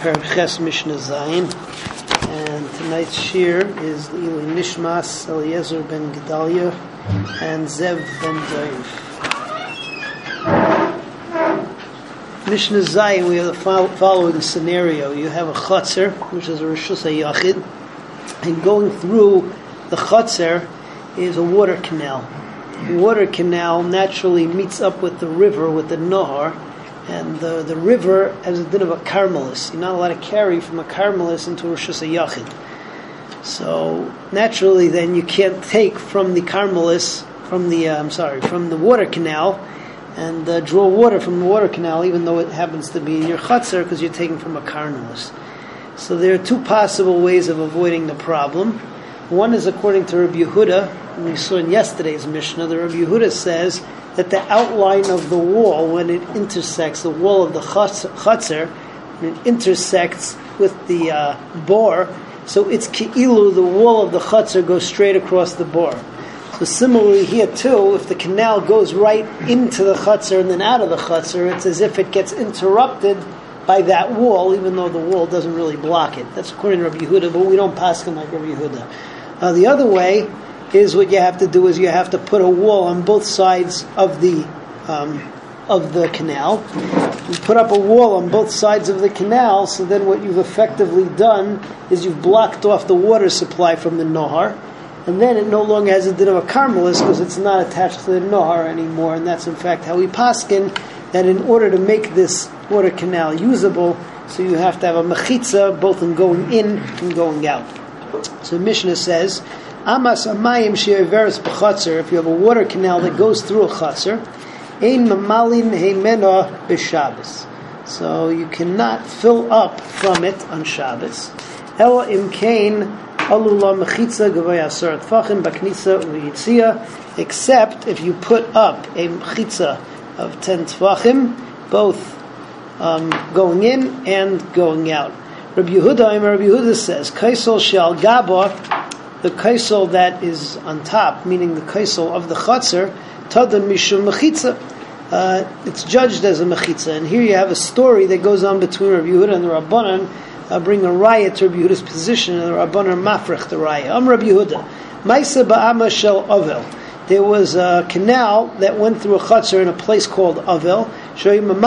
Perches Mishnah Zayin, and tonight's shir is Eli Nishmas Eliezer ben Gedalia and Zev ben Daiv. Mishnah Zayin, we have the following scenario. You have a chutzner, which is a Rishus Yachid, and going through the chutzner is a water canal. The water canal naturally meets up with the river, with the Nahar, and the, the river has a bit of a carmelis. You're not allowed to carry from a carmelis into Rishus Yachid. So naturally, then you can't take from the carmelis, from the uh, I'm sorry, from the water canal, and uh, draw water from the water canal, even though it happens to be in your chutzner, because you're taking from a carmelis. So there are two possible ways of avoiding the problem. One is according to Rabbi Yehuda, we saw in yesterday's Mishnah. The Rabbi Yehuda says that the outline of the wall, when it intersects the wall of the chutzner, it intersects with the uh, bore, so it's ki'ilu, the wall of the chutzner goes straight across the bore. So similarly here too, if the canal goes right into the chutzner and then out of the chutzner, it's as if it gets interrupted by that wall, even though the wall doesn't really block it. That's according to Rabbi Yehuda, but we don't pass him like Rabbi Yehuda. Uh, the other way is what you have to do is you have to put a wall on both sides of the um, of the canal. You put up a wall on both sides of the canal, so then what you've effectively done is you've blocked off the water supply from the Nohar, and then it no longer has a din of a carmelis because it's not attached to the Nohar anymore, and that's in fact how we paskin that in order to make this water canal usable, so you have to have a mechitza both in going in and going out. So Mishnah says Amas amayim she'averes b'chatzar, if you have a water canal that goes through a chatzar, ein mamalin heimena b'Shabbos. So you cannot fill up from it on Shabbos. Ela imkain alula mechitza gavay asar tfachim baknisa uyitzia, except if you put up a mechitza of ten tfachim, both um, going in and going out. Rabbi Yehuda, Rabbi Yehuda says, Kaisel shal gaba the kaisel that is on top, meaning the kaisel of the chatzar, tadan mishum mechitza. Uh, it's judged as a mechitza. And here you have a story that goes on between Rabbi Yehuda and the Rabbanan, uh, bring a riot to Rabbi Yehuda's position, and the Rabbanan mafrech the riot. I'm Rabbi Yehuda, Maisa ba'ama shel Avel. There was a canal that went through a chatzar in a place called Avel. And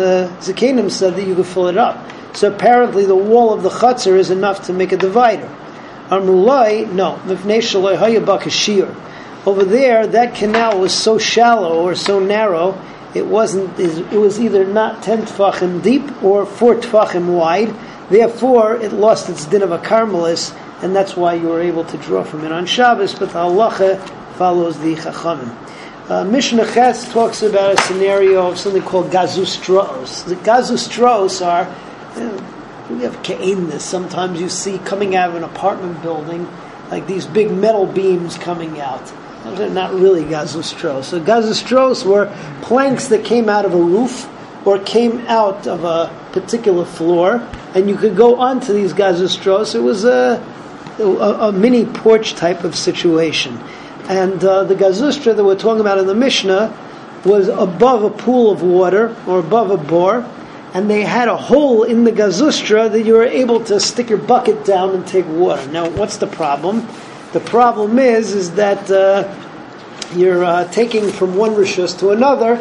the Zakenim said that you could fill it up. So apparently the wall of the chatzar is enough to make a divider. Amrulai, no, Over there, that canal was so shallow or so narrow, it wasn't. It was either not ten tefachim deep or four tefachim wide. Therefore, it lost its din of a carmelis, and that's why you were able to draw from it on Shabbos. But the halacha follows the chachamim. Uh, Mishnah Ches talks about a scenario of something called gazustros. The gazustros are you know, we have ke'innis. Sometimes you see coming out of an apartment building, like these big metal beams coming out. Those are not really gazustros. So gazustros were planks that came out of a roof or came out of a particular floor, and you could go onto these gazustros. It was a, a, a mini porch type of situation. And uh, the gazustra that we're talking about in the Mishnah was above a pool of water or above a bore, and they had a hole in the gazustra that you were able to stick your bucket down and take water. Now, what's the problem? The problem is is that uh, you're uh, taking from one rishus to another,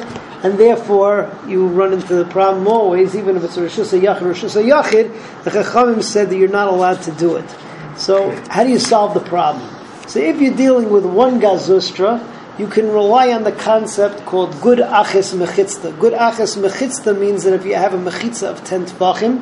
and therefore you run into the problem always, even if it's a rishus a yachid, rishus a yachid. The chachamim said that you're not allowed to do it. So, how do you solve the problem? So, if you're dealing with one gazustra you can rely on the concept called gud asik mechitzta. Gud asik mechitzta means that if you have a mechitza of ten tefachim,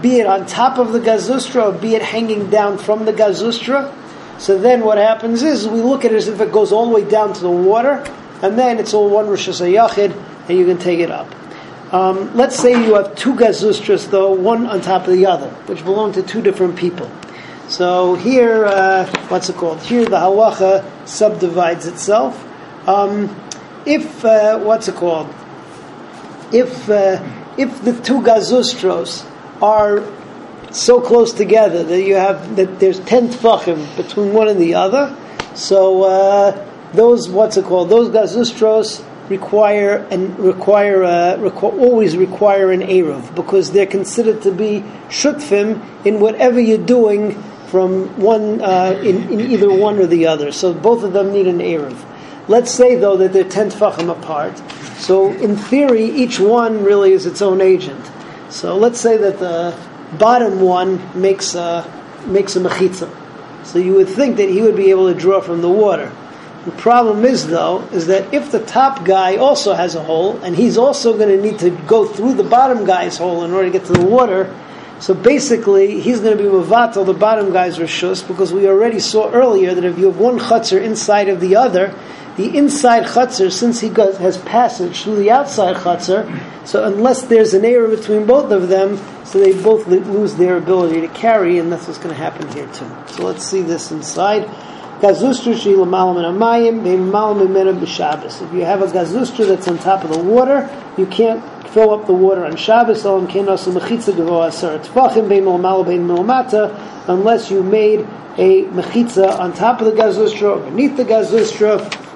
be it on top of the gazustra or be it hanging down from the gazustra, so then what happens is we look at it as if it goes all the way down to the water, and then it's all one Rosh Hashanah and you can take it up. Um, let's say you have two gazustras, though, one on top of the other, which belong to two different people. So here, uh, what's it called? Here the halacha subdivides itself. Um, if uh, what's it called? If uh, if the two gazustros are so close together that you have that there's ten tfachim between one and the other, so uh, those what's it called? Those gazustros require and require uh, requ- always require an eruv because they're considered to be shutfim in whatever you're doing from one uh, in, in either one or the other. So both of them need an eruv. Let's say though that they're ten tfachim apart. So in theory, each one really is its own agent. So let's say that the bottom one makes a makes a mechitza. So you would think that he would be able to draw from the water. The problem is, though, is that if the top guy also has a hole, and he's also going to need to go through the bottom guy's hole in order to get to the water, so basically he's going to be mavatal the bottom guy's rishus because we already saw earlier that if you have one chutzner inside of the other, the inside chutzner, since he goes, has passage through the outside chutzner, so unless there's an eruv between both of them, so they both lose their ability to carry, and that's what's going to happen here too. So let's see this inside. Amayim b'Shabbos. If you have a gazustra that's on top of the water, you can't fill up the water on Shabbos. Unless you made a mechitza on top of the gazustra or beneath the gazustra,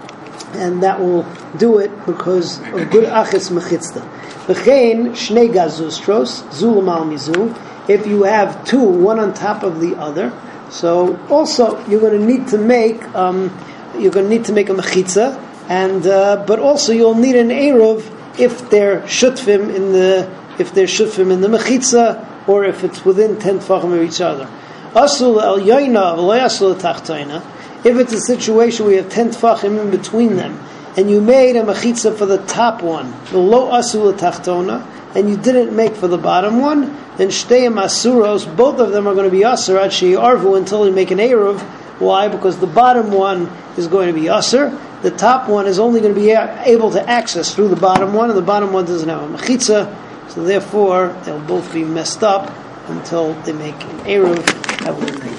and that will do it because of gud asik mechitzta. V'chein shnei gazustros zu mizu. If you have two, one on top of the other. So also you're going to need to make um, you're going to need to make a mechitza, and uh, but also you'll need an eruv if they're shutfim in the if they're shutfim in the mechitza or if it's within ten tfachim of each other. Asul el yoina asul tachtoina. If it's a situation where you have ten tfachim in between them, and you made a mechitza for the top one, the lo asula tachtona, and you didn't make for the bottom one, then shteim asuros, both of them are going to be asur at arvu until you make an eruv. Why? Because the bottom one is going to be asur. The top one is only going to be able to access through the bottom one, and the bottom one doesn't have a mechitza. So therefore, they'll both be messed up until they make an eruv.